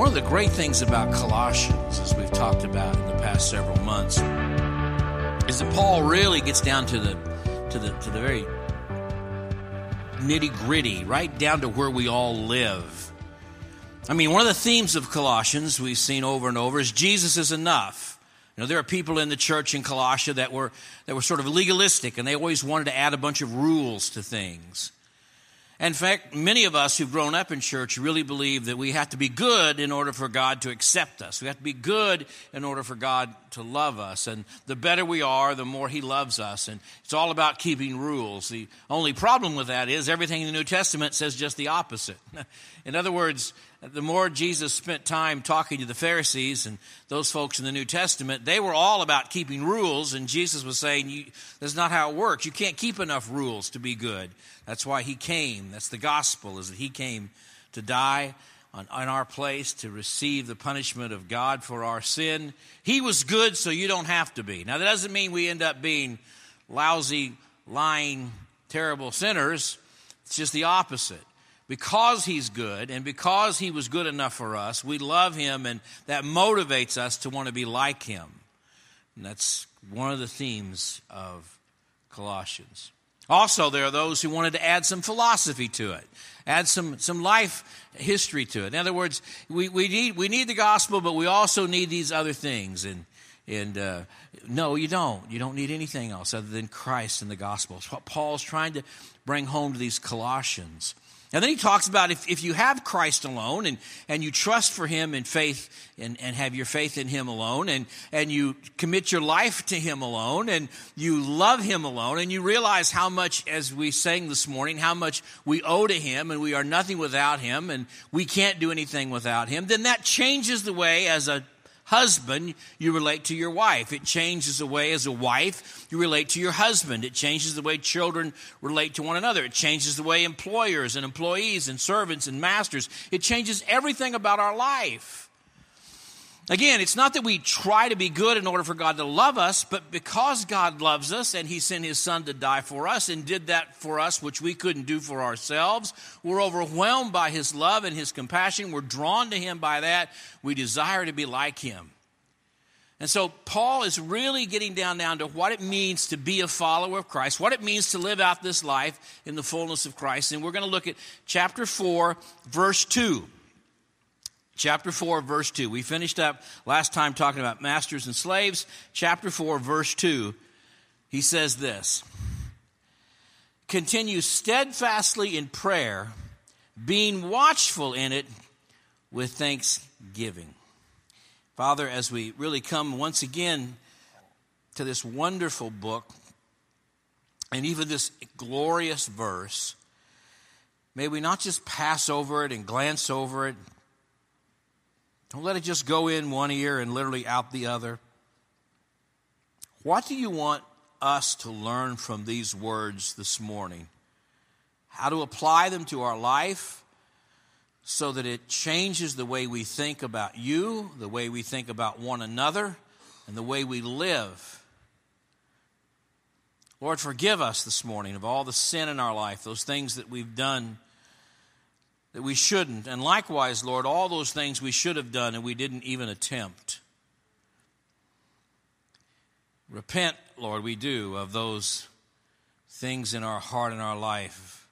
One of the great things about Colossians, as we've talked about in the past several months, is that Paul really gets down to the to the to the very nitty gritty, right down to where we all live. I mean, one of the themes of Colossians we've seen over and over is Jesus is enough. You know, there are people in the church in Colossia that were that were sort of legalistic, and they always wanted to add a bunch of rules to things. In fact, many of us who've grown up in church really believe that we have to be good in order for God to accept us. We have to be good in order for God to love us. And the better we are, the more He loves us. And it's all about keeping rules. The only problem with that is everything in the New Testament says just the opposite. in other words, the more Jesus spent time talking to the Pharisees and those folks in the New Testament, they were all about keeping rules, and Jesus was saying, That's not how it works. You can't keep enough rules to be good. That's why He came. That's the gospel, is that He came to die on, on our place to receive the punishment of God for our sin. He was good, so you don't have to be. Now, that doesn't mean we end up being lousy, lying, terrible sinners. It's just the opposite because he's good and because he was good enough for us, we love him and that motivates us to want to be like him. And that's one of the themes of Colossians. Also, there are those who wanted to add some philosophy to it, add some, some life history to it. In other words, we, we, need, we need the gospel, but we also need these other things. And, and uh, no, you don't. You don't need anything else other than Christ and the gospel. It's what Paul's trying to bring home to these Colossians. And then he talks about if, if you have Christ alone and, and you trust for him in faith and, and have your faith in him alone and, and you commit your life to him alone and you love him alone and you realize how much, as we sang this morning, how much we owe to him and we are nothing without him and we can't do anything without him, then that changes the way as a husband, you relate to your wife. It changes the way, as a wife, you relate to your husband. It changes the way children relate to one another. It changes the way employers and employees and servants and masters. It changes everything about our life. Again, it's not that we try to be good in order for God to love us, but because God loves us and He sent His Son to die for us and did that for us, which we couldn't do for ourselves, we're overwhelmed by His love and His compassion. We're drawn to Him by that. We desire to be like Him. And so Paul is really getting down down to what it means to be a follower of Christ, what it means to live out this life in the fullness of Christ. And we're going to look at chapter 4, verse 2 chapter 4, verse 2. We finished up last time talking about masters and slaves. Chapter 4, verse 2, he says this Continue steadfastly in prayer, being watchful in it with thanksgiving. Father, as we really come once again to this wonderful book and even this glorious verse, may we not just pass over it and glance over it don't let it just go in one ear and literally out the other. What do you want us to learn from these words this morning? How to apply them to our life so that it changes the way we think about you, the way we think about one another, and the way we live. Lord, forgive us this morning of all the sin in our life, those things that we've done that we shouldn't. And likewise, Lord, all those things we should have done and we didn't even attempt. Repent, Lord, we do, of those things in our heart and our life,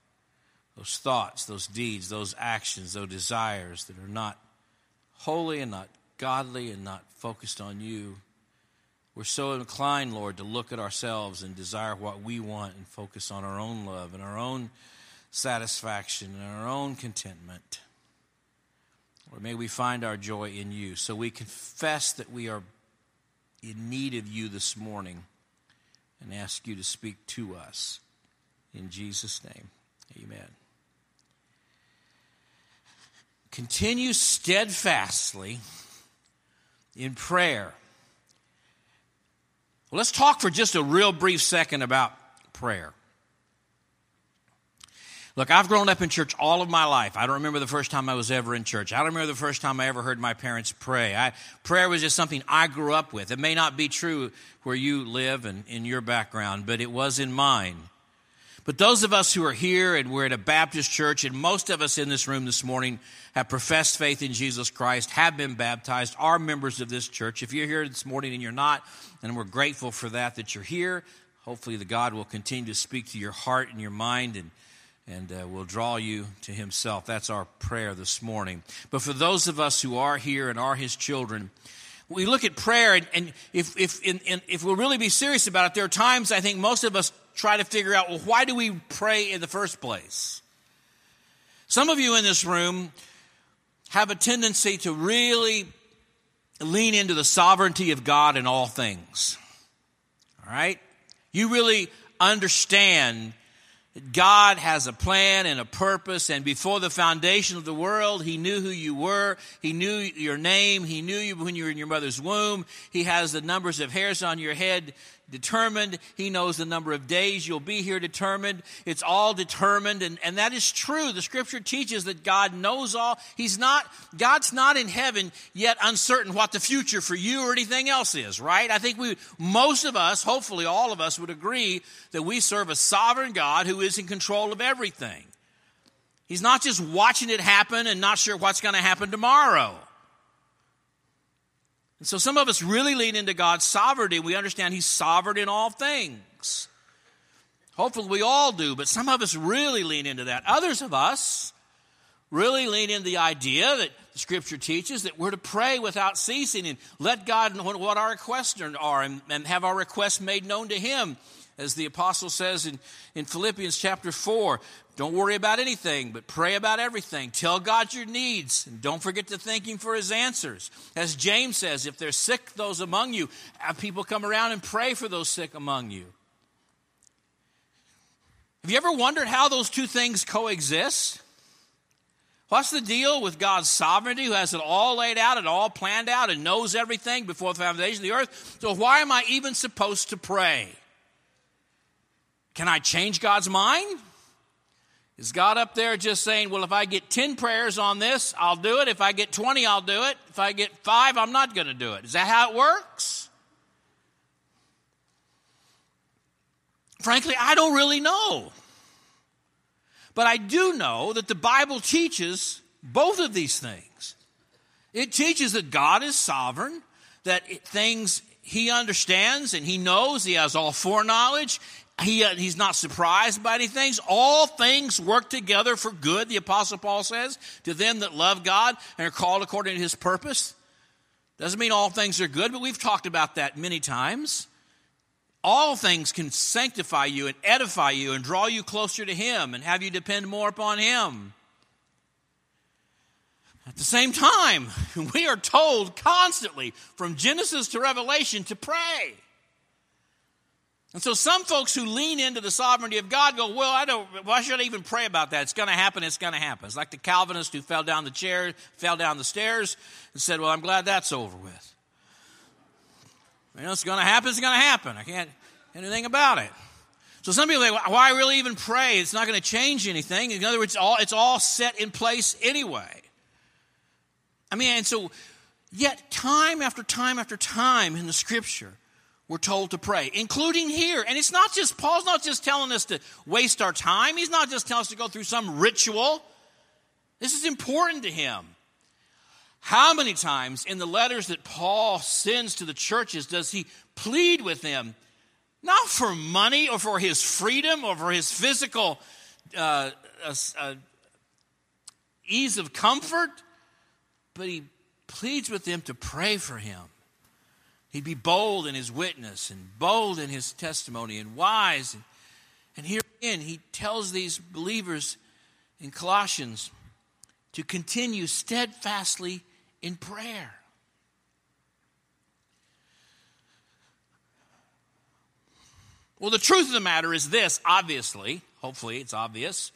those thoughts, those deeds, those actions, those desires that are not holy and not godly and not focused on you. We're so inclined, Lord, to look at ourselves and desire what we want and focus on our own love and our own satisfaction and our own contentment. Or may we find our joy in you. So we confess that we are in need of you this morning and ask you to speak to us. In Jesus' name, amen. Continue steadfastly in prayer. Let's talk for just a real brief second about prayer. Look, I've grown up in church all of my life. I don't remember the first time I was ever in church. I don't remember the first time I ever heard my parents pray. I, prayer was just something I grew up with. It may not be true where you live and in your background, but it was in mine. But those of us who are here and we're at a Baptist church, and most of us in this room this morning have professed faith in Jesus Christ, have been baptized, are members of this church. If you're here this morning and you're not, and we're grateful for that, that you're here, hopefully the God will continue to speak to your heart and your mind and and uh, will draw you to himself. That's our prayer this morning. But for those of us who are here and are his children, we look at prayer, and, and if, if, in, in, if we'll really be serious about it, there are times I think most of us try to figure out, well, why do we pray in the first place? Some of you in this room have a tendency to really lean into the sovereignty of God in all things. All right? You really understand God has a plan and a purpose, and before the foundation of the world, He knew who you were. He knew your name. He knew you when you were in your mother's womb. He has the numbers of hairs on your head determined. He knows the number of days you'll be here determined. It's all determined. And, and that is true. The scripture teaches that God knows all. He's not, God's not in heaven yet uncertain what the future for you or anything else is, right? I think we, most of us, hopefully all of us would agree that we serve a sovereign God who is in control of everything. He's not just watching it happen and not sure what's going to happen tomorrow. And so some of us really lean into God's sovereignty. We understand He's sovereign in all things. Hopefully we all do, but some of us really lean into that. Others of us really lean into the idea that the Scripture teaches that we're to pray without ceasing and let God know what our requests are and, and have our requests made known to Him. As the apostle says in, in Philippians chapter 4, don't worry about anything, but pray about everything. Tell God your needs, and don't forget to thank Him for His answers. As James says, if there's sick those among you, have people come around and pray for those sick among you. Have you ever wondered how those two things coexist? What's the deal with God's sovereignty, who has it all laid out and all planned out and knows everything before the foundation of the earth? So, why am I even supposed to pray? Can I change God's mind? Is God up there just saying, well, if I get 10 prayers on this, I'll do it. If I get 20, I'll do it. If I get five, I'm not going to do it. Is that how it works? Frankly, I don't really know. But I do know that the Bible teaches both of these things. It teaches that God is sovereign, that things he understands and he knows, he has all foreknowledge, he, uh, he's not surprised by anything. All things work together for good, the Apostle Paul says, to them that love God and are called according to his purpose. Doesn't mean all things are good, but we've talked about that many times. All things can sanctify you and edify you and draw you closer to him and have you depend more upon him. At the same time, we are told constantly from Genesis to Revelation to pray. And so some folks who lean into the sovereignty of God go, well, I don't, why should I even pray about that? It's going to happen. It's going to happen. It's like the Calvinist who fell down the chair, fell down the stairs and said, well, I'm glad that's over with. You know, it's going to happen. It's going to happen. I can't anything about it. So some people say, why really even pray? It's not going to change anything. In other words, all, it's all set in place anyway. I mean, and so, yet time after time after time in the scripture, we're told to pray, including here. And it's not just, Paul's not just telling us to waste our time. He's not just telling us to go through some ritual. This is important to him. How many times in the letters that Paul sends to the churches does he plead with them, not for money or for his freedom or for his physical uh, uh, uh, ease of comfort, but he pleads with them to pray for him. He'd be bold in his witness and bold in his testimony and wise. And here again, he tells these believers in Colossians to continue steadfastly in prayer. Well, the truth of the matter is this, obviously, hopefully it's obvious.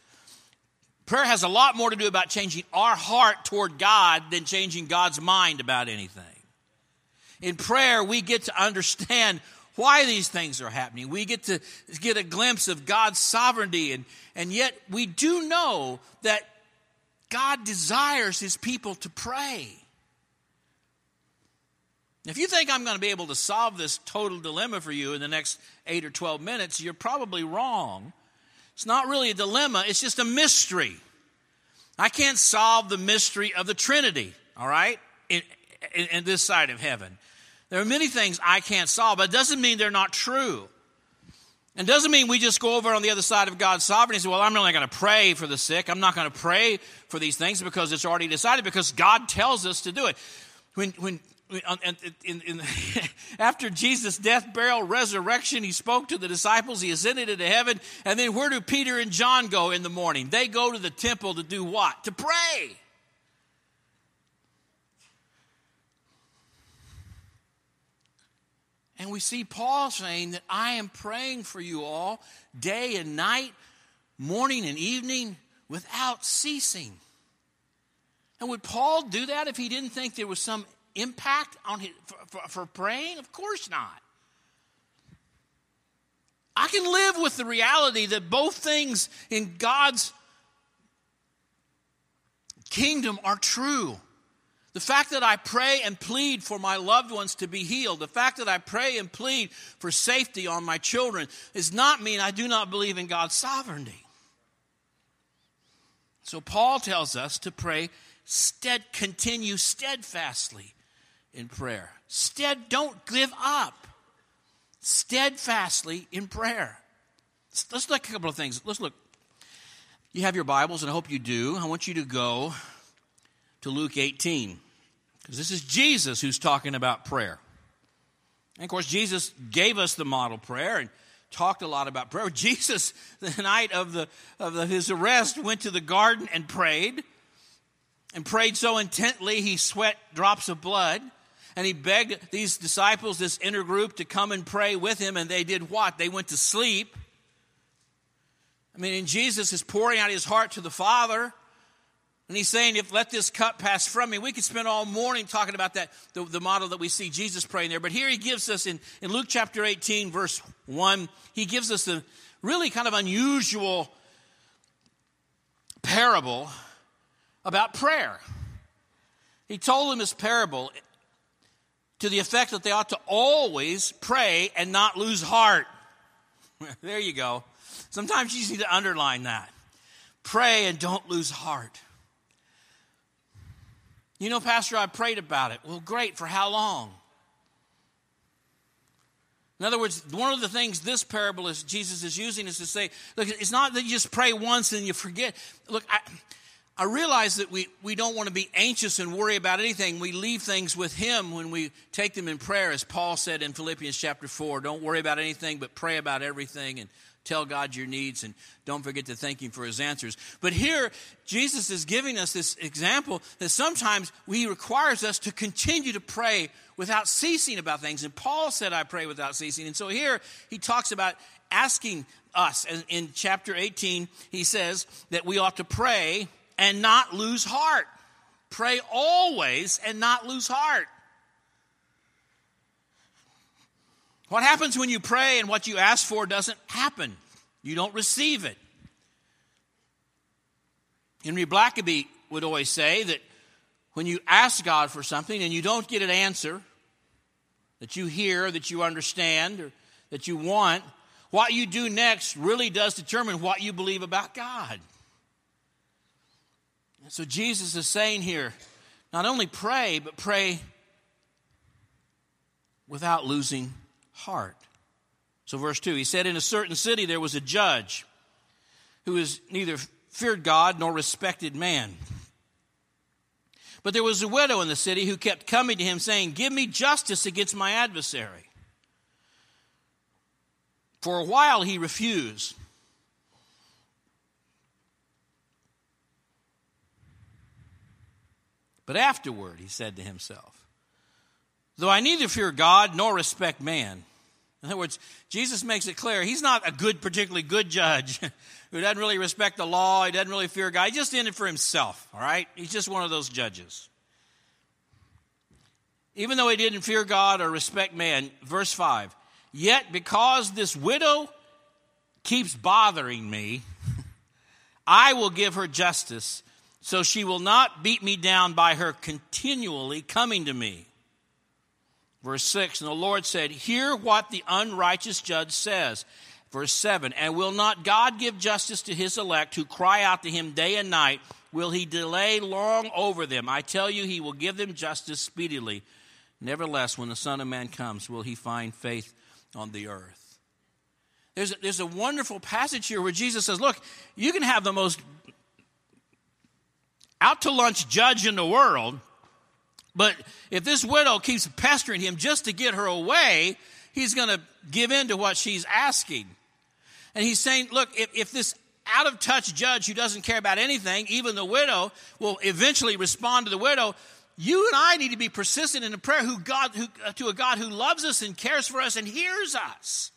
Prayer has a lot more to do about changing our heart toward God than changing God's mind about anything. In prayer, we get to understand why these things are happening. We get to get a glimpse of God's sovereignty, and, and yet we do know that God desires his people to pray. If you think I'm going to be able to solve this total dilemma for you in the next eight or 12 minutes, you're probably wrong It's not really a dilemma, it's just a mystery. I can't solve the mystery of the Trinity, all right, in, in, in this side of heaven. There are many things I can't solve, but it doesn't mean they're not true. And doesn't mean we just go over on the other side of God's sovereignty and say, well, I'm only going to pray for the sick. I'm not going to pray for these things because it's already decided, because God tells us to do it. When, when, in, in, uh, after Jesus' death, burial, resurrection, he spoke to the disciples. He ascended into heaven. And then where do Peter and John go in the morning? They go to the temple to do what? To pray. And we see Paul saying that I am praying for you all day and night, morning and evening, without ceasing. And would Paul do that if he didn't think there was some impact on his, for, for, for praying? Of course not. I can live with the reality that both things in God's kingdom are true. The fact that I pray and plead for my loved ones to be healed, the fact that I pray and plead for safety on my children, does not mean I do not believe in God's sovereignty. So Paul tells us to pray stead, continue steadfastly in prayer. Stead, don't give up. Steadfastly in prayer. Let's look at a couple of things. Let's look. You have your Bibles, and I hope you do. I want you to go to Luke 18. Because this is Jesus who's talking about prayer. And of course, Jesus gave us the model prayer and talked a lot about prayer. Jesus, the night of, the, of the, his arrest, went to the garden and prayed. And prayed so intently he sweat drops of blood. And he begged these disciples, this inner group, to come and pray with him. And they did what? They went to sleep. I mean, and Jesus is pouring out his heart to the Father. And he's saying, if let this cup pass from me, we could spend all morning talking about that, the, the, model that we see Jesus praying there. But here he gives us in, in Luke chapter 18, verse 1, he gives us a really kind of unusual parable about prayer. He told them this parable to the effect that they ought to always pray and not lose heart. there you go. Sometimes you need to underline that. Pray and don't lose heart. You know, Pastor, I prayed about it. Well, great. For how long? In other words, one of the things this parable is Jesus is using is to say, look, it's not that you just pray once and you forget. Look, I, I realize that we, we don't want to be anxious and worry about anything. We leave things with Him when we take them in prayer, as Paul said in Philippians chapter 4. Don't worry about anything, but pray about everything and Tell God your needs and don't forget to thank Him for His answers. But here, Jesus is giving us this example that sometimes He requires us to continue to pray without ceasing about things. And Paul said, I pray without ceasing. And so here he talks about asking us. And In chapter 18, he says that we ought to pray and not lose heart. Pray always and not lose heart. What happens when you pray and what you ask for doesn't happen? You don't receive it. Henry Blackaby would always say that when you ask God for something and you don't get an answer that you hear, that you understand, or that you want, what you do next really does determine what you believe about God. So Jesus is saying here not only pray, but pray without losing heart. So, verse 2 he said, In a certain city there was a judge who was neither feared God nor respected man. But there was a widow in the city who kept coming to him, saying, Give me justice against my adversary. For a while he refused. But afterward he said to himself, Though I neither fear God nor respect man. In other words, Jesus makes it clear he's not a good, particularly good judge who doesn't really respect the law, he doesn't really fear God. He's just in it for himself, all right? He's just one of those judges. Even though he didn't fear God or respect man, verse 5 Yet because this widow keeps bothering me, I will give her justice, so she will not beat me down by her continually coming to me. Verse 6 And the Lord said, Hear what the unrighteous judge says. Verse 7 And will not God give justice to his elect who cry out to him day and night? Will he delay long over them? I tell you, he will give them justice speedily. Nevertheless, when the Son of Man comes, will he find faith on the earth? There's a, there's a wonderful passage here where Jesus says, Look, you can have the most out to lunch judge in the world, but if this widow keeps pestering him just to get her away, he's going to give in to what she's asking. And he's saying, Look, if, if this out of touch judge who doesn't care about anything, even the widow, will eventually respond to the widow. You and I need to be persistent in a prayer who God, who, to a God who loves us and cares for us and hears us.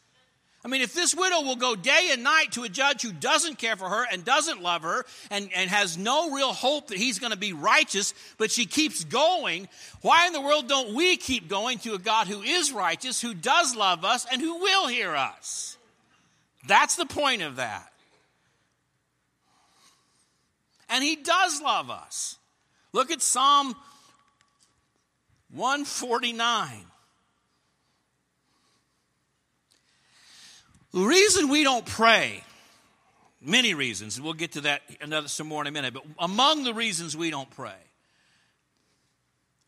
I mean, if this widow will go day and night to a judge who doesn't care for her and doesn't love her and, and has no real hope that he's going to be righteous, but she keeps going, why in the world don't we keep going to a God who is righteous, who does love us, and who will hear us? That's the point of that. And He does love us. Look at Psalm 149. The reason we don't pray, many reasons, we'll get to that another some more in a minute, but among the reasons we don't pray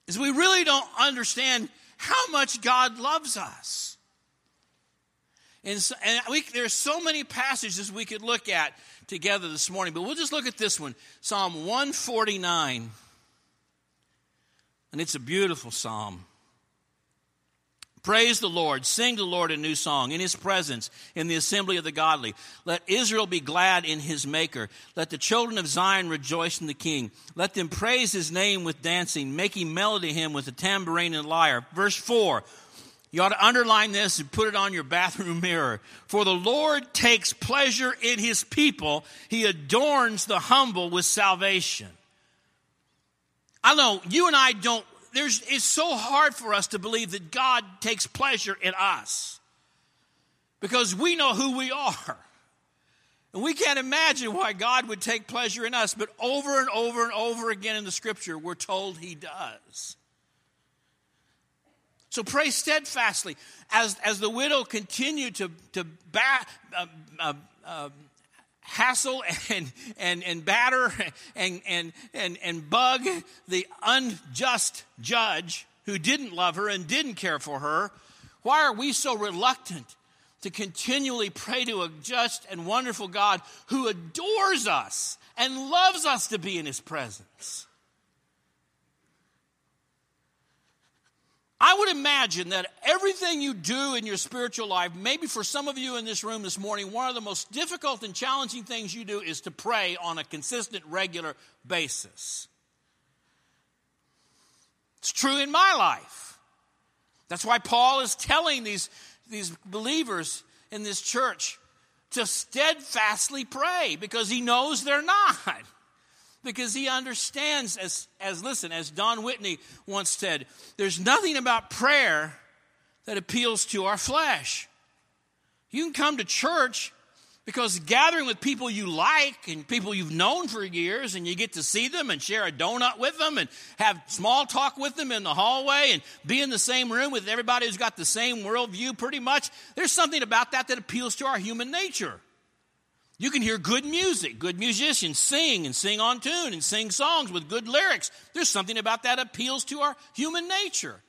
is we really don't understand how much God loves us. And, so, and we, there's so many passages we could look at together this morning, but we'll just look at this one Psalm 149. And it's a beautiful psalm. Praise the Lord. Sing the Lord a new song in his presence, in the assembly of the godly. Let Israel be glad in his maker. Let the children of Zion rejoice in the king. Let them praise his name with dancing, making melody to him with a tambourine and lyre. Verse 4 you ought to underline this and put it on your bathroom mirror. For the Lord takes pleasure in his people, he adorns the humble with salvation. I know you and I don't, there's, it's so hard for us to believe that God takes pleasure in us because we know who we are. And we can't imagine why God would take pleasure in us, but over and over and over again in the scripture, we're told he does. So pray steadfastly. As, as the widow continued to, to ba- uh, uh, uh, hassle and, and, and batter and, and, and, and bug the unjust judge who didn't love her and didn't care for her, why are we so reluctant to continually pray to a just and wonderful God who adores us and loves us to be in his presence? I would imagine that everything you do in your spiritual life, maybe for some of you in this room this morning, one of the most difficult and challenging things you do is to pray on a consistent, regular basis. It's true in my life. That's why Paul is telling these, these believers in this church to steadfastly pray because he knows they're not because he understands as, as listen as Don Whitney once said there's nothing about prayer that appeals to our flesh. You can come to church because gathering with people you like and people you've known for years and you get to see them and share a donut with them and have small talk with them in the hallway and be in the same room with everybody who's got the same worldview pretty much there's something about that that appeals to our human nature you can hear good music, good musicians sing and sing on tune and sing songs with good lyrics. There's something about that appeals to our human nature.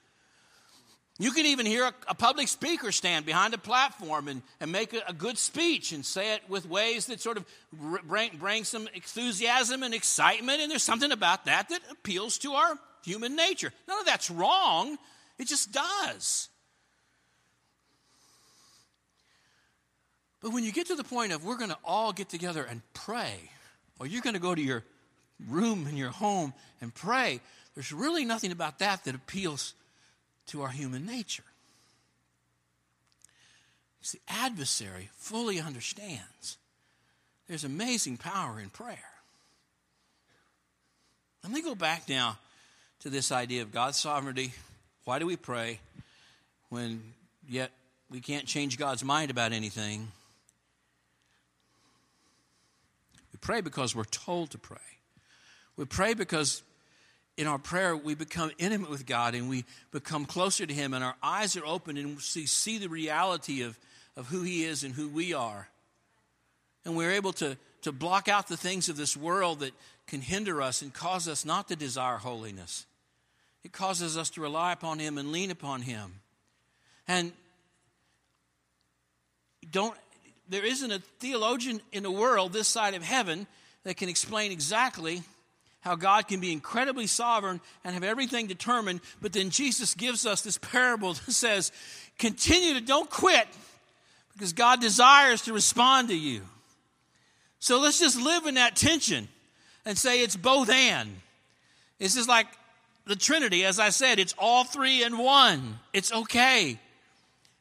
You can even hear a, a public speaker stand behind a platform and, and make a, a, good speech and say it with ways that sort of bring, bring some enthusiasm and excitement. And there's something about that that appeals to our human nature. None of that's wrong, it just does. But when you get to the point of we're going to all get together and pray, or you're going to go to your room in your home and pray, there's really nothing about that that appeals to our human nature. The adversary fully understands there's amazing power in prayer. Let me go back now to this idea of God's sovereignty. Why do we pray when yet we can't change God's mind about anything? We pray because we're told to pray. We pray because in our prayer we become intimate with God and we become closer to Him, and our eyes are open and we see the reality of, of who He is and who we are. And we're able to, to block out the things of this world that can hinder us and cause us not to desire holiness. It causes us to rely upon Him and lean upon Him. And don't, there isn't a theologian in the world this side of heaven that can explain exactly how God can be incredibly sovereign and have everything determined, but then Jesus gives us this parable that says, continue to don't quit because God desires to respond to you. So let's just live in that tension and say it's both and. It's just like the Trinity, as I said, it's all three and one. It's okay.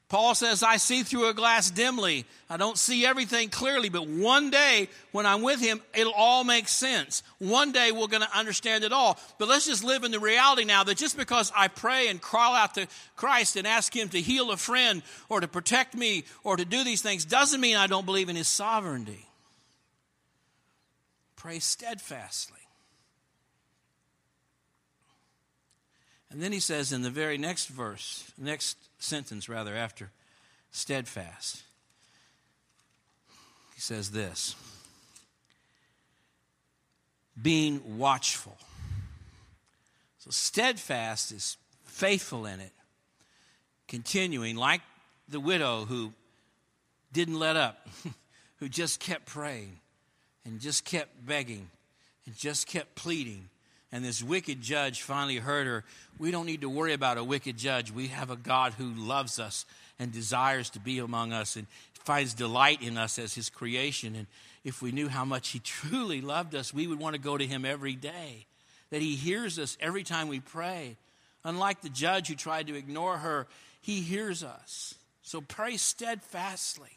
Paul says, I see through a glass dimly. I don't see everything clearly, but one day when I'm with him, it'll all make sense. One day we're going to understand it all. But let's just live in the reality now that just because I pray and crawl out to Christ and ask him to heal a friend or to protect me or to do these things doesn't mean I don't believe in his sovereignty. Pray steadfastly. And then he says in the very next verse, next sentence rather, after steadfast, he says this being watchful. So steadfast is faithful in it, continuing, like the widow who didn't let up, who just kept praying and just kept begging and just kept pleading and this wicked judge finally heard her. We don't need to worry about a wicked judge. We have a God who loves us and desires to be among us and finds delight in us as his creation. And if we knew how much he truly loved us, we would want to go to him every day. That he hears us every time we pray. Unlike the judge who tried to ignore her, he hears us. So pray steadfastly.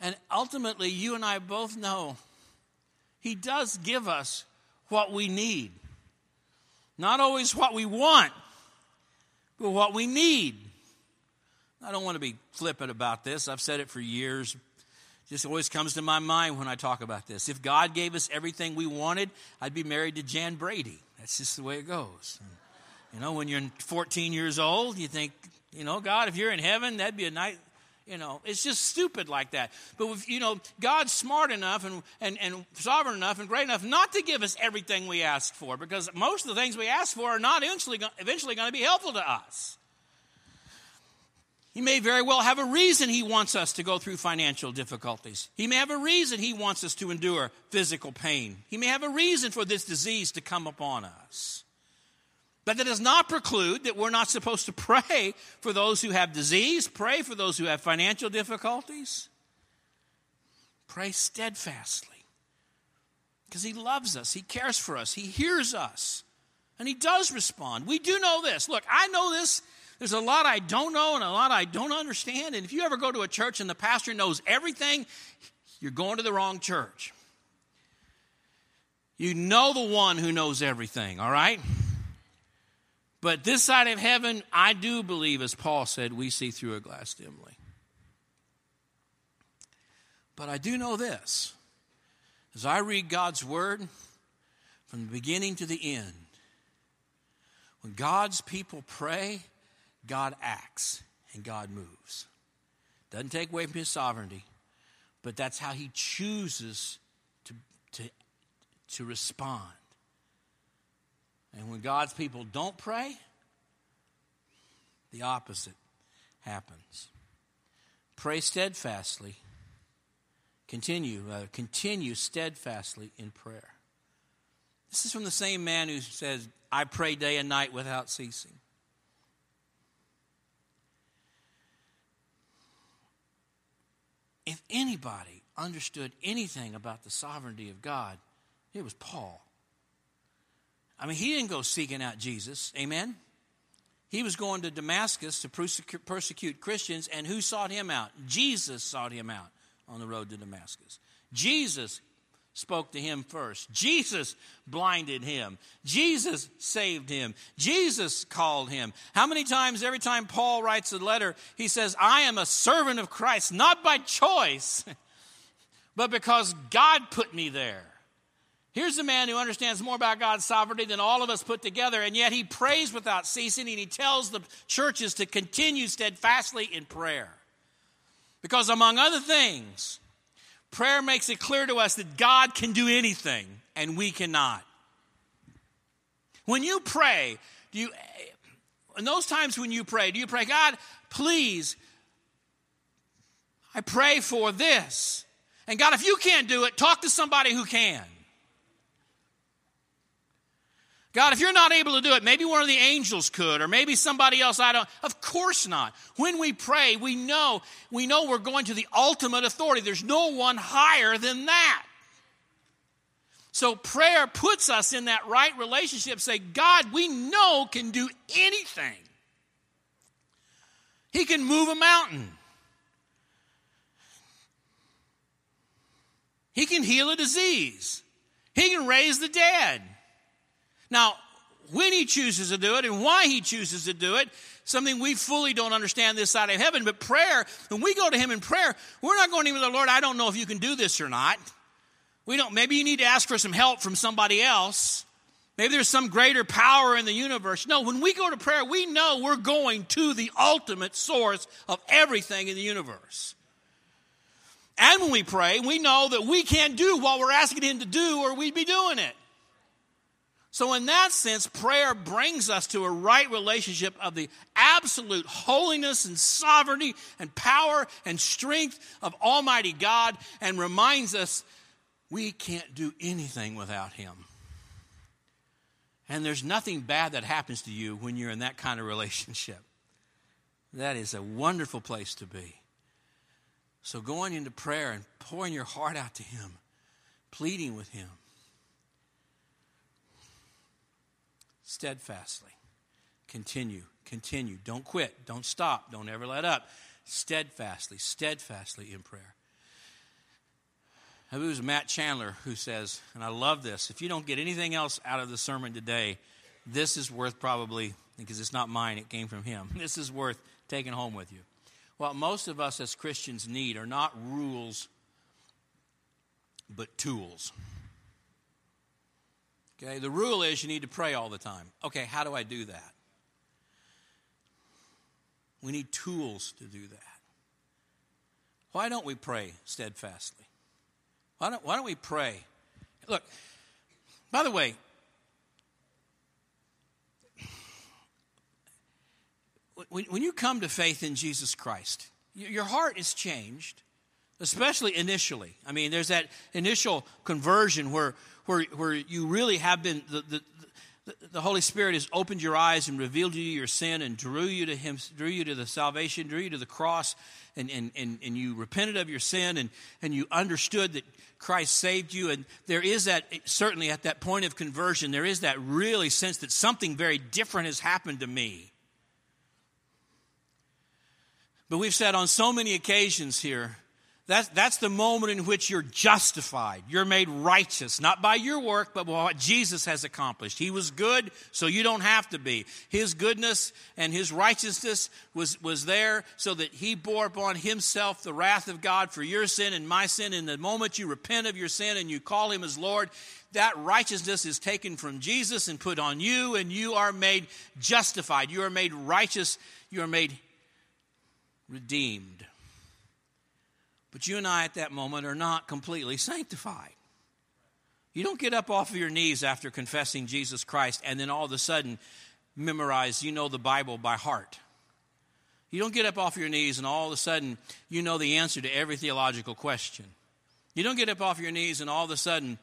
And ultimately, you and I both know he does give us what we need. Not always what we want, but what we need. I don't want to be flippant about this. I've said it for years. Just always comes to my mind when I talk about this. If God gave us everything we wanted, I'd be married to Jan Brady. That's just the way it goes. You know, when you're 14 years old, you think, you know, God, if you're in heaven, that'd be a nice, you know, it's just stupid like that. But, if, you know, God's smart enough and, and, and sovereign enough and great enough not to give us everything we ask for because most of the things we ask for are not eventually, eventually going to be helpful to us. He may very well have a reason he wants us to go through financial difficulties. He may have a reason he wants us to endure physical pain. He may have a reason for this disease to come upon us. But that does not preclude that we're not supposed to pray for those who have disease, pray for those who have financial difficulties. Pray steadfastly. Because He loves us, He cares for us, He hears us, and He does respond. We do know this. Look, I know this. There's a lot I don't know and a lot I don't understand. And if you ever go to a church and the pastor knows everything, you're going to the wrong church. You know the one who knows everything, all right? But this side of heaven, I do believe, as Paul said, we see through a glass dimly. But I do know this as I read God's word from the beginning to the end, when God's people pray, God acts and God moves. Doesn't take away from his sovereignty, but that's how he chooses to, to, to respond. And when God's people don't pray, the opposite happens. Pray steadfastly. Continue, uh, continue steadfastly in prayer. This is from the same man who says, I pray day and night without ceasing. If anybody understood anything about the sovereignty of God, it was Paul. I mean, he didn't go seeking out Jesus. Amen? He was going to Damascus to persecute, Christians, and who sought him out? Jesus sought him out on the road to Damascus. Jesus spoke to him first. Jesus blinded him. Jesus saved him. Jesus called him. How many times, every time Paul writes a letter, he says, I am a servant of Christ, not by choice, but because God put me there. Here's a man who understands more about God's sovereignty than all of us put together, and yet he prays without ceasing, and he tells the churches to continue steadfastly in prayer. Because, among other things, prayer makes it clear to us that God can do anything and we cannot. When you pray, do you, in those times when you pray, do you pray, God, please, I pray for this. And God, if you can't do it, talk to somebody who can. God, if you're not able to do it, maybe one of the angels could, or maybe somebody else. I don't. Of course not. When we pray, we know we know we're going to the ultimate authority. There's no one higher than that. So prayer puts us in that right relationship. Say, God, we know can do anything. He can move a mountain. He can heal a disease. He can raise the dead. Now, when he chooses to do it and why he chooses to do it, something we fully don't understand this side of heaven. But prayer, when we go to him in prayer, we're not going to the Lord, I don't know if you can do this or not. We don't, maybe you need to ask for some help from somebody else. Maybe there's some greater power in the universe. No, when we go to prayer, we know we're going to the ultimate source of everything in the universe. And when we pray, we know that we can't do what we're asking Him to do, or we'd be doing it. So, in that sense, prayer brings us to a right relationship of the absolute holiness and sovereignty and power and strength of Almighty God and reminds us we can't do anything without Him. And there's nothing bad that happens to you when you're in that kind of relationship. That is a wonderful place to be. So, going into prayer and pouring your heart out to Him, pleading with Him steadfastly. Continue, continue. Don't quit. Don't stop. Don't ever let up. Steadfastly, steadfastly in prayer. I believe it was Matt Chandler who says, and I love this if you don't get anything else out of the sermon today, this is worth probably, because it's not mine, it came from him. This is worth taking home with you. What most of us as Christians need are not rules, but tools. Okay, the rule is you need to pray all the time. Okay, how do I do that? We need tools to do that. Why don't we pray steadfastly? Why don't, why don't we pray? Look, by the way, when, when you come to faith in Jesus Christ, your heart is changed, especially initially. I mean, there's that initial conversion where where, where you really have been, the, the, the Holy Spirit has opened your eyes and revealed to you your sin and drew you to Him, drew you to the salvation, drew you to the cross, and, and, and, and you repented of your sin and, and you understood that Christ saved you. And there is that, certainly at that point of conversion, there is that really sense that something very different has happened to me. But we've said on so many occasions here that's, that's the moment in which you're justified. You're made righteous, not by your work, but by what Jesus has accomplished. He was good, so you don't have to be. His goodness and his righteousness was, was there so that he bore upon himself the wrath of God for your sin and my sin. In the moment you repent of your sin and you call him as Lord, that righteousness is taken from Jesus and put on you, and you are made justified. You are made righteous. You are made redeemed. But you and I at that moment are not completely sanctified. You don't get up off of your knees after confessing Jesus Christ and then all of a sudden memorize, you know, the Bible by heart. You don't get up off your knees and all of a sudden you know the answer to every theological question. You don't get up off your knees and all of a sudden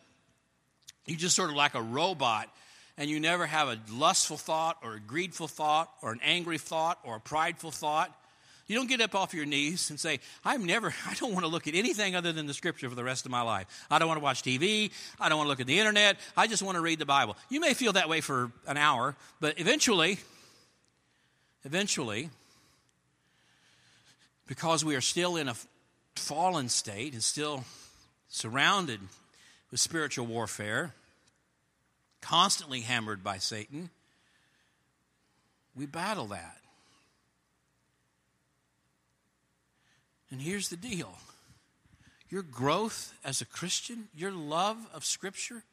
you just sort of like a robot and you never have a lustful thought or a greedful thought or an angry thought or a prideful thought. You don't get up off your knees and say, I'm never, I don't want to look at anything other than the scripture for the rest of my life. I don't want to watch TV. I don't want to look at the internet. I just want to read the Bible. You may feel that way for an hour, but eventually, eventually, because we are still in a fallen state and still surrounded with spiritual warfare, constantly hammered by Satan, we battle that. And here's the deal your growth as a Christian, your love of Scripture,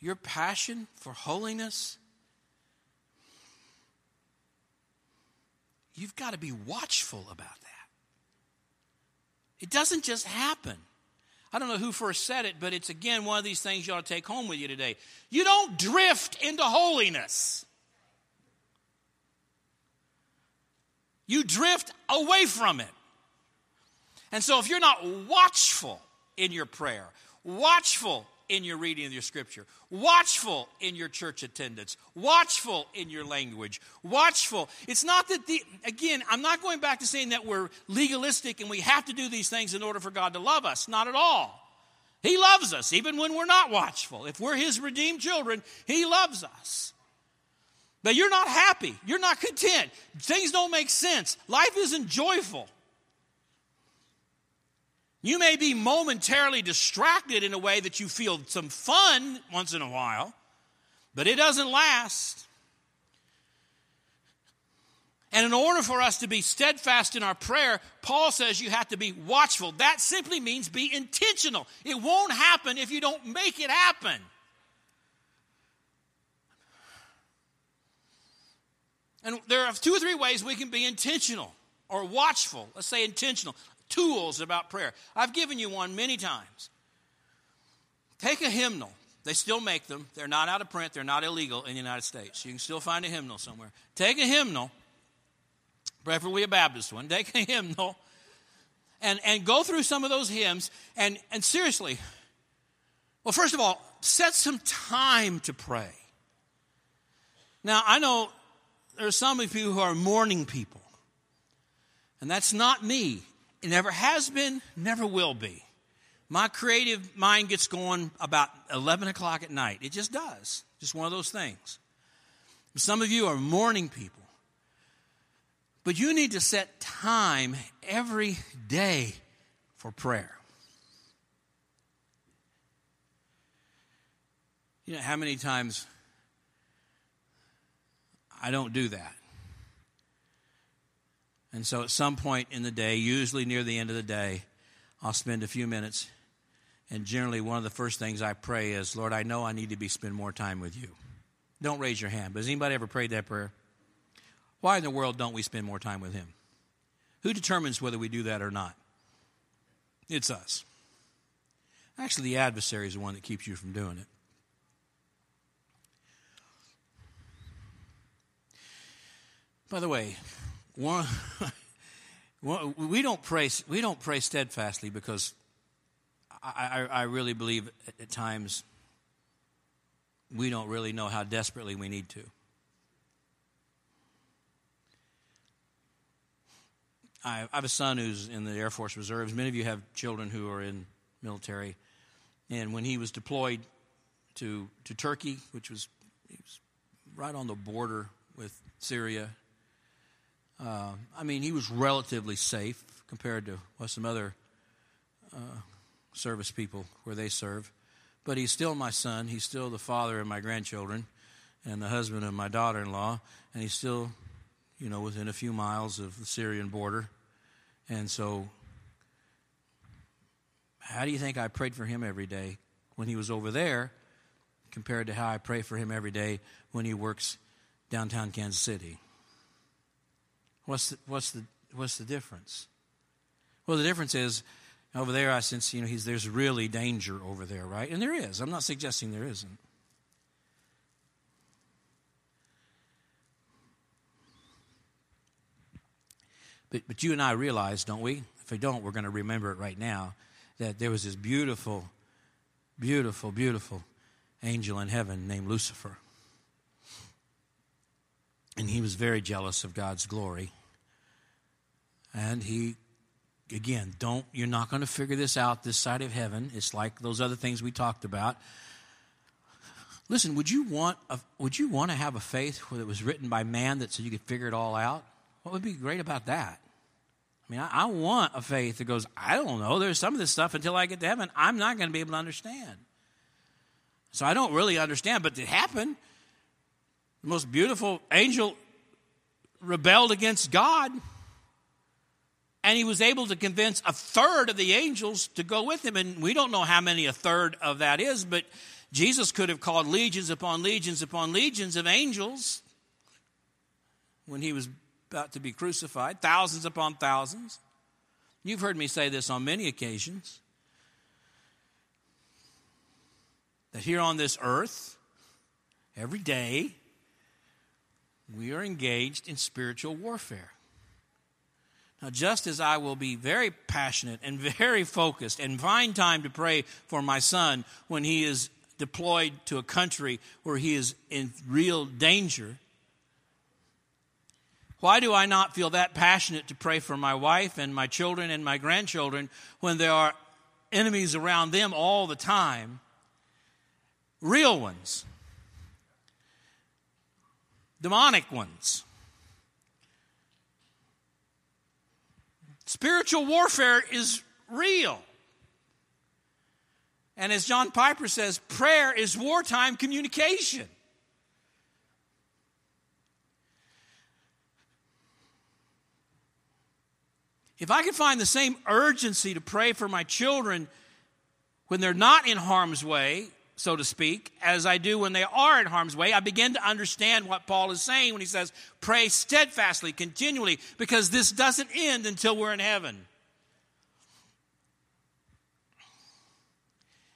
your passion for holiness, you've got to be watchful about that. It doesn't just happen. I don't know who first said it, but it's again one of these things you ought to take home with you today. You don't drift into holiness. You drift away from it. And so if you're not watchful in your prayer, watchful in your reading of your scripture, watchful in your church attendance, watchful in your language, watchful. It's not that the, again, I'm not going back to saying that we're legalistic and we have to do these things in order for God to love us. Not at all. He loves us even when we're not watchful. If we're His redeemed children, He loves us. But you're not happy. You're not content. Things don't make sense. Life isn't joyful. You may be momentarily distracted in a way that you feel some fun once in a while, but it doesn't last. And in order for us to be steadfast in our prayer, Paul says you have to be watchful. That simply means be intentional. It won't happen if you don't make it happen. And there are two or three ways we can be intentional or watchful. Let's say intentional tools about prayer. I've given you one many times. Take a hymnal. They still make them. They're not out of print. They're not illegal in the United States. You can still find a hymnal somewhere. Take a hymnal, preferably a Baptist one. Take a hymnal and, and go through some of those hymns. And, and seriously, well, first of all, set some time to pray. Now, I know there are some of you who are morning people, and that's not me. It never has been, never will be. My creative mind gets going about 11 o'clock at night. It just does. Just one of those things. Some of you are morning people. But you need to set time every day for prayer. You know how many times I don't do that? And so at some point in the day, usually near the end of the day, I'll spend a few minutes. And generally, one of the first things I pray is, Lord, I know I need to be spend more time with you. Don't raise your hand. But has anybody ever prayed that prayer? Why in the world don't we spend more time with Him? Who determines whether we do that or not? It's us. Actually, the adversary is the one that keeps you from doing it. By the way, one, we don't pray. We don't pray steadfastly because I, I, I really believe at, at times we don't really know how desperately we need to. I have a son who's in the Air Force Reserves. Many of you have children who are in military. And when he was deployed to, to Turkey, which was, was right on the border with Syria uh, I mean, he was relatively safe compared to what some other uh, service people where they serve. But he's still my son. He's still the father of my grandchildren and the husband of my daughter in law. And he's still, you know, within a few miles of the Syrian border. And so, how do you think I prayed for him every day when he was over there compared to how I pray for him every day when he works downtown Kansas City? What's the, what's the, what's the difference? Well, the difference is over there, I sense, you know, he's, there's really danger over there, right? And there is. I'm not suggesting there isn't. But, but you and I realize, don't we? If we don't, we're going to remember it right now that there was this beautiful, beautiful, beautiful angel in heaven named Lucifer. And he was very jealous of God's glory. And he, again, don't, you're not going to figure this out this side of heaven. It's like those other things we talked about. Listen, would you want, a, would you want to have a faith that was written by man that so you could figure it all out? What would be great about that? I mean, I, I want a faith that goes, I don't know, there's some of this stuff until I get to heaven, I'm not going to be able to understand. So I don't really understand, but it happened. The most beautiful angel rebelled against God and he was able to convince a third of the angels to go with him. And we don't know how many a third of that is, but Jesus could have called legions upon legions upon legions of angels when he was about to be crucified, thousands upon thousands. You've heard me say this on many occasions that here on this earth, every day, we are engaged in spiritual warfare. Now, just as I will be very passionate and very focused and find time to pray for my son when he is deployed to a country where he is in real danger, why do I not feel that passionate to pray for my wife and my children and my grandchildren when there are enemies around them all the time? Real ones, demonic ones. Spiritual warfare is real. And as John Piper says, prayer is wartime communication. If I could find the same urgency to pray for my children when they're not in harm's way, so to speak, as I do when they are in harm's way, I begin to understand what Paul is saying when he says, pray steadfastly, continually, because this doesn't end until we're in heaven.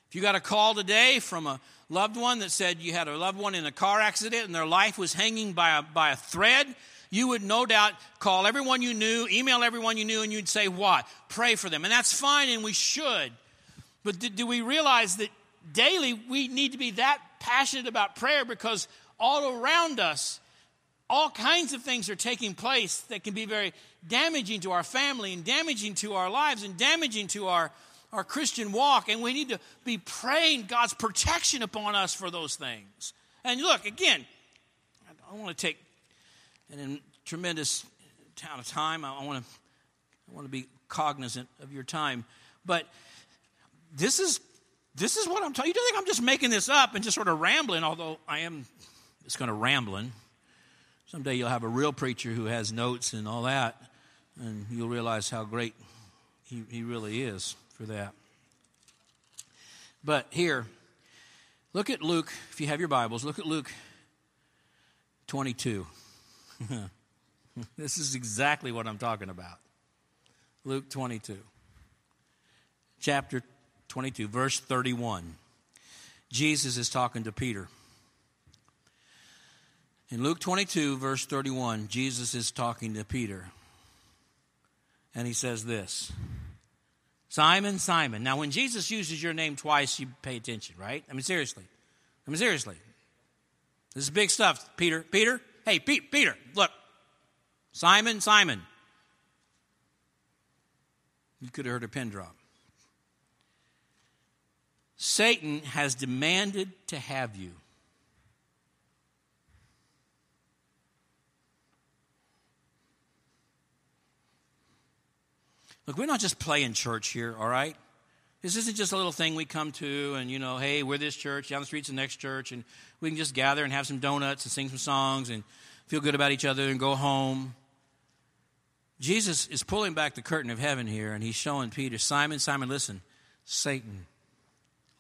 If you got a call today from a loved one that said you had a loved one in a car accident and their life was hanging by a, by a thread, you would no doubt call everyone you knew, email everyone you knew, and you'd say, What? Pray for them. And that's fine, and we should. But do, do we realize that daily we need to be that passionate about prayer because all around us, all kinds of things are taking place that can be very damaging to our family and damaging to our lives and damaging to our, our Christian walk. And we need to be praying God's protection upon us for those things. And look, again, I want to take in tremendous amount of time. I want to I want to be cognizant of your time, but this is this is what I'm telling you. Don't think I'm just making this up and just sort of rambling, although I am just kind of rambling. Someday you'll have a real preacher who has notes and all that, and you'll realize how great he, he really is for that. But here, look at Luke, if you have your Bibles, look at Luke 22. this is exactly what I'm talking about. Luke 22, chapter 22, verse 31. Jesus is talking to Peter. In Luke 22, verse 31, Jesus is talking to Peter. And he says this Simon, Simon. Now, when Jesus uses your name twice, you pay attention, right? I mean, seriously. I mean, seriously. This is big stuff. Peter, Peter, Hey, Pete, Peter, look. Simon, Simon. You could have heard a pin drop. Satan has demanded to have you. Look, we're not just playing church here, all right? This isn't just a little thing we come to and, you know, hey, we're this church, down the street's the next church, and we can just gather and have some donuts and sing some songs and feel good about each other and go home. Jesus is pulling back the curtain of heaven here, and he's showing Peter, Simon, Simon, listen, Satan,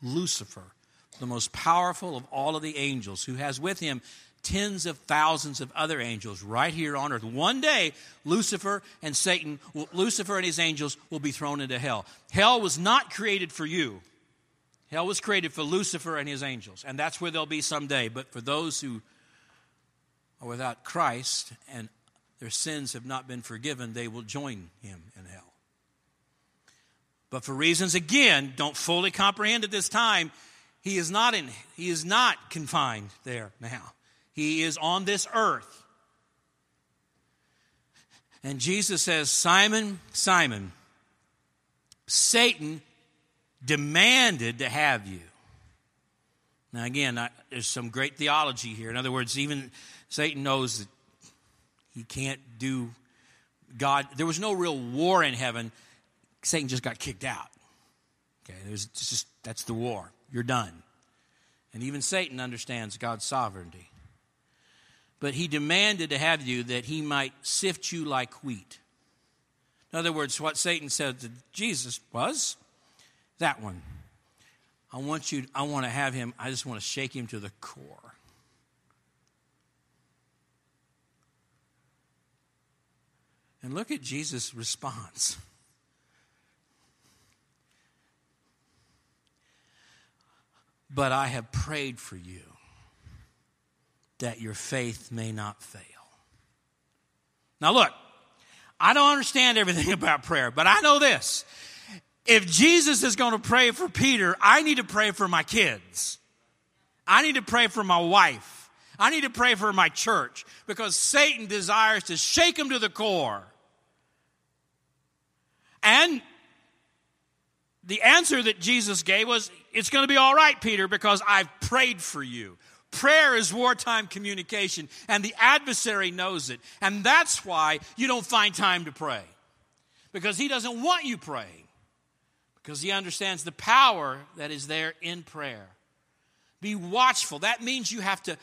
Lucifer, the most powerful of all of the angels, who has with him tens of thousands of other angels right here on earth. One day, Lucifer and Satan, Lucifer and his angels will be thrown into hell. Hell was not created for you. Hell was created for Lucifer and his angels, and that's where they'll be someday. But for those who are without Christ and their sins have not been forgiven, they will join him in hell. But for reasons, again, don't fully comprehend at this time, he is not in he is not confined there now. He is on this earth. And Jesus says, Simon, Simon, Satan demanded to have you. Now, again, I, there's some great theology here. In other words, even Satan knows that he can't do God. There was no real war in heaven. Satan just got kicked out. Okay, there's just that's the war. You're done. And even Satan understands God's sovereignty but he demanded to have you that he might sift you like wheat. In other words, what Satan said to Jesus was that one. I want you, I want to have him, I just want to shake him to the core. And look at Jesus' response. But I have prayed for you that your faith may not fail. Now, look, I don't understand everything about prayer, but I know this. If Jesus is going to pray for Peter, I need to pray for my kids. I need to pray for my wife. I need to pray for my church because Satan desires to shake them to the core. And the answer that Jesus gave was, It's going to be all right, Peter, because I've prayed for you. Prayer is wartime communication, and the adversary knows it. And that's why you don't find time to pray. Because he doesn't want you praying. Because he understands the power that is there in prayer. Be watchful. That means you have to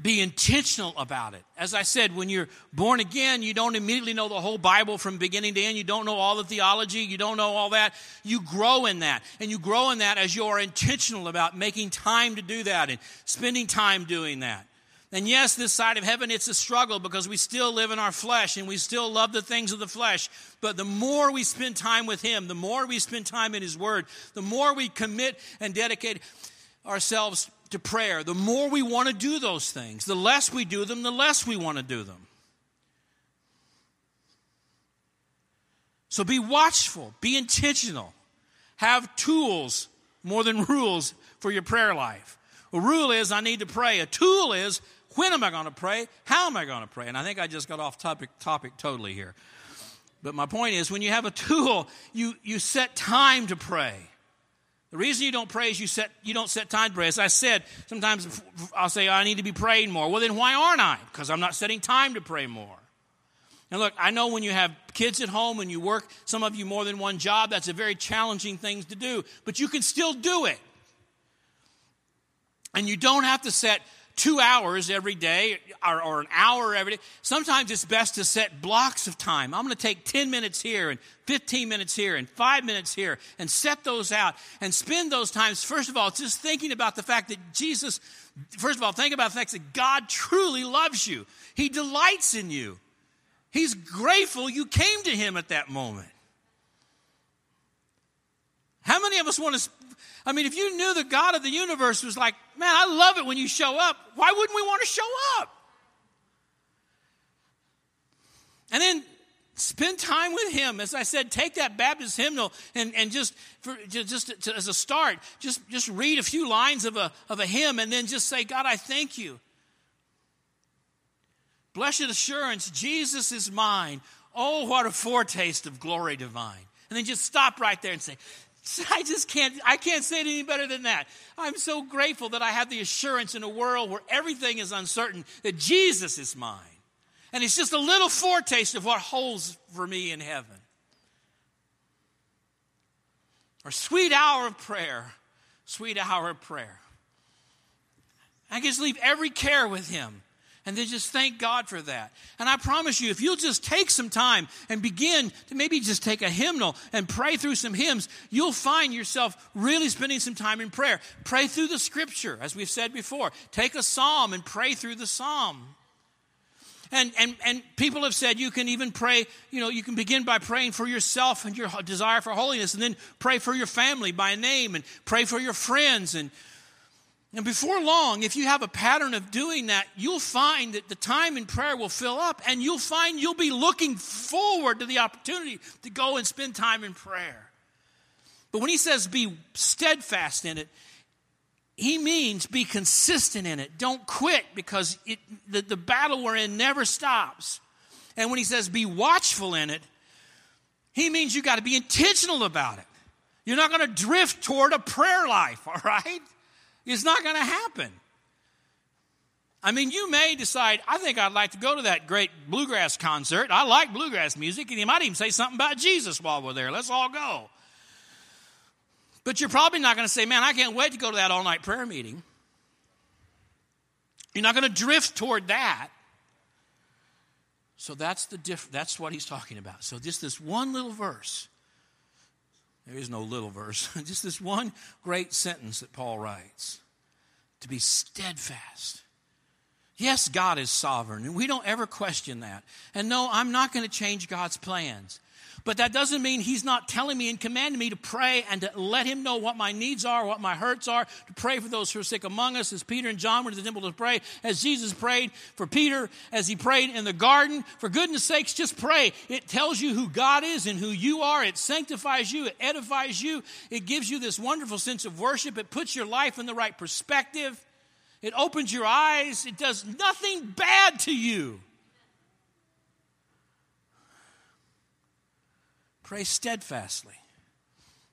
be intentional about it. As I said, when you're born again, you don't immediately know the whole Bible from beginning to end. You don't know all the theology. You don't know all that. You grow in that. And you grow in that as you are intentional about making time to do that and spending time doing that. And yes, this side of heaven, it's a struggle because we still live in our flesh and we still love the things of the flesh. But the more we spend time with Him, the more we spend time in His Word, the more we commit and dedicate ourselves to prayer, the more we want to do those things. The less we do them, the less we want to do them. So be watchful, be intentional, have tools more than rules for your prayer life. A rule is I need to pray. A tool is when am I going to pray? How am I going to pray? And I think I just got off topic, topic totally here. But my point is when you have a tool, you, you set time to pray. The reason you don't pray is you set you don't set time to pray. As I said, sometimes I'll say oh, I need to be praying more. Well, then why aren't I? Because I'm not setting time to pray more. And look, I know when you have kids at home and you work, some of you more than one job, that's a very challenging thing to do. But you can still do it. And you don't have to set two hours every day or, or, an hour every day. Sometimes it's best to set blocks of time. I'm going to take 10 minutes here and 15 minutes here and five minutes here and set those out and spend those times, first of all, just thinking about the fact that Jesus, first of all, think about the fact that God truly loves you. He delights in you. He's grateful you came to Him at that moment. How many of us want to I mean, if you knew the God of the universe was like, man, I love it when you show up, why wouldn't we want to show up? And then spend time with him. As i said take that baptist hymnal and, and just for, just, to, as a start just just read a few lines of a, of a hymn and then just say god i thank you. Blessed assurance jesus is mine. Oh what a foretaste of glory divine. And then just stop right there and say I just can't, I can't say it any better than that. I'm so grateful that I have the assurance in a world where everything is uncertain that Jesus is mine. And it's just a little foretaste of what holds for me in heaven. Our sweet hour of prayer, sweet hour of prayer. I can just leave every care with Him and then just thank God for that. And I promise you, if you'll just take some time and begin to maybe just take a hymnal and pray through some hymns, you'll find yourself really spending some time in prayer. Pray through the scripture, as we've said before. Take a psalm and pray through the psalm. And, and, and people have said you can even pray, you know, you can begin by praying for yourself and your desire for holiness, and then pray for your family by name, and pray for your friends, and and before long, if you have a pattern of doing that, you'll find that the time in prayer will fill up, and you'll find you'll be looking forward to the opportunity to go and spend time in prayer. But when he says be steadfast in it, he means be consistent in it. Don't quit because it, the, the battle we're in never stops. And when he says be watchful in it, he means you got to be intentional about it. You're not going to drift toward a prayer life, all right? It's not going to happen. I mean, you may decide, I think I'd like to go to that great bluegrass concert. I like bluegrass music, and you might even say something about Jesus while we're there. Let's all go. But you're probably not going to say, man, I can't wait to go to that all night prayer meeting. You're not going to drift toward that. So that's the diff- that's what he's talking about. So just this one little verse there is no little verse, just this one great sentence that Paul writes to be steadfast. Yes, God is sovereign, and we don't ever question that. And no, I'm not going to change God's plans. But that doesn't mean he's not telling me and commanding me to pray and to let him know what my needs are, what my hurts are, to pray for those who are sick among us, as Peter and John went to the temple to pray, as Jesus prayed for Peter, as he prayed in the garden. For goodness sakes, just pray. It tells you who God is and who you are. It sanctifies you, it edifies you, it gives you this wonderful sense of worship, it puts your life in the right perspective, it opens your eyes, it does nothing bad to you. Pray steadfastly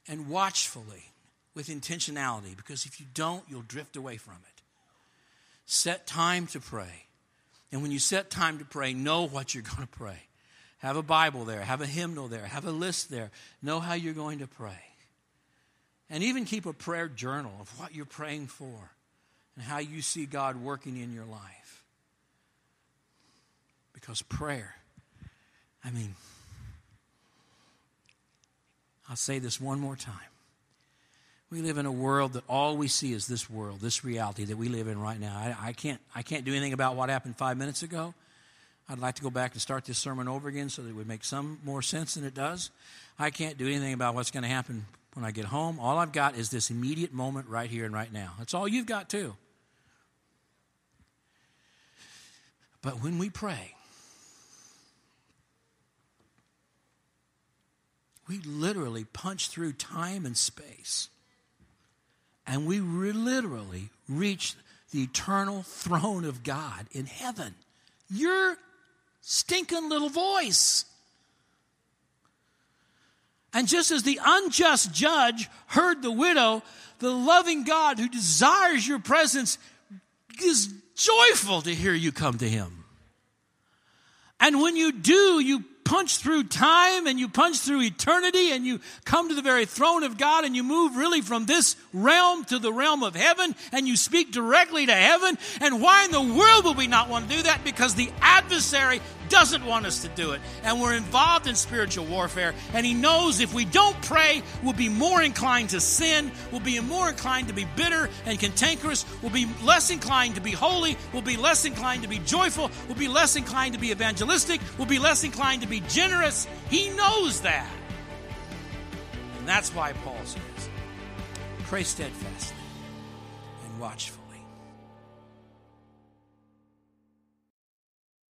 and watchfully with intentionality because if you don't, you'll drift away from it. Set time to pray. And when you set time to pray, know what you're going to pray. Have a Bible there, have a hymnal there, have a list there. Know how you're going to pray. And even keep a prayer journal of what you're praying for and how you see God working in your life. Because prayer, I mean, I'll say this one more time. We live in a world that all we see is this world, this reality that we live in right now. I, I, can't, I can't do anything about what happened five minutes ago. I'd like to go back and start this sermon over again so that it would make some more sense than it does. I can't do anything about what's going to happen when I get home. All I've got is this immediate moment right here and right now. That's all you've got, too. But when we pray, we literally punch through time and space. And we re- literally reach the eternal throne of God in heaven. Your stinking little voice. And just as the unjust judge heard the widow, the loving God who desires your presence is joyful to hear you come to him. And when you do, you punch through time and you punch through eternity and you come to the very throne of God and you move really from this realm to the realm of heaven and you speak directly to heaven. And why in the world would we not want to do that? Because the adversary doesn't want us to do it. And we're involved in spiritual warfare. And He knows if we don't pray, we'll be more inclined to sin, we'll be more inclined to be bitter and cantankerous, we'll be less inclined to be holy, we'll be less inclined to be joyful, we'll be less inclined to be evangelistic, we'll be less inclined to be generous. He knows that. And that's why Paul says, pray steadfastly and watchfully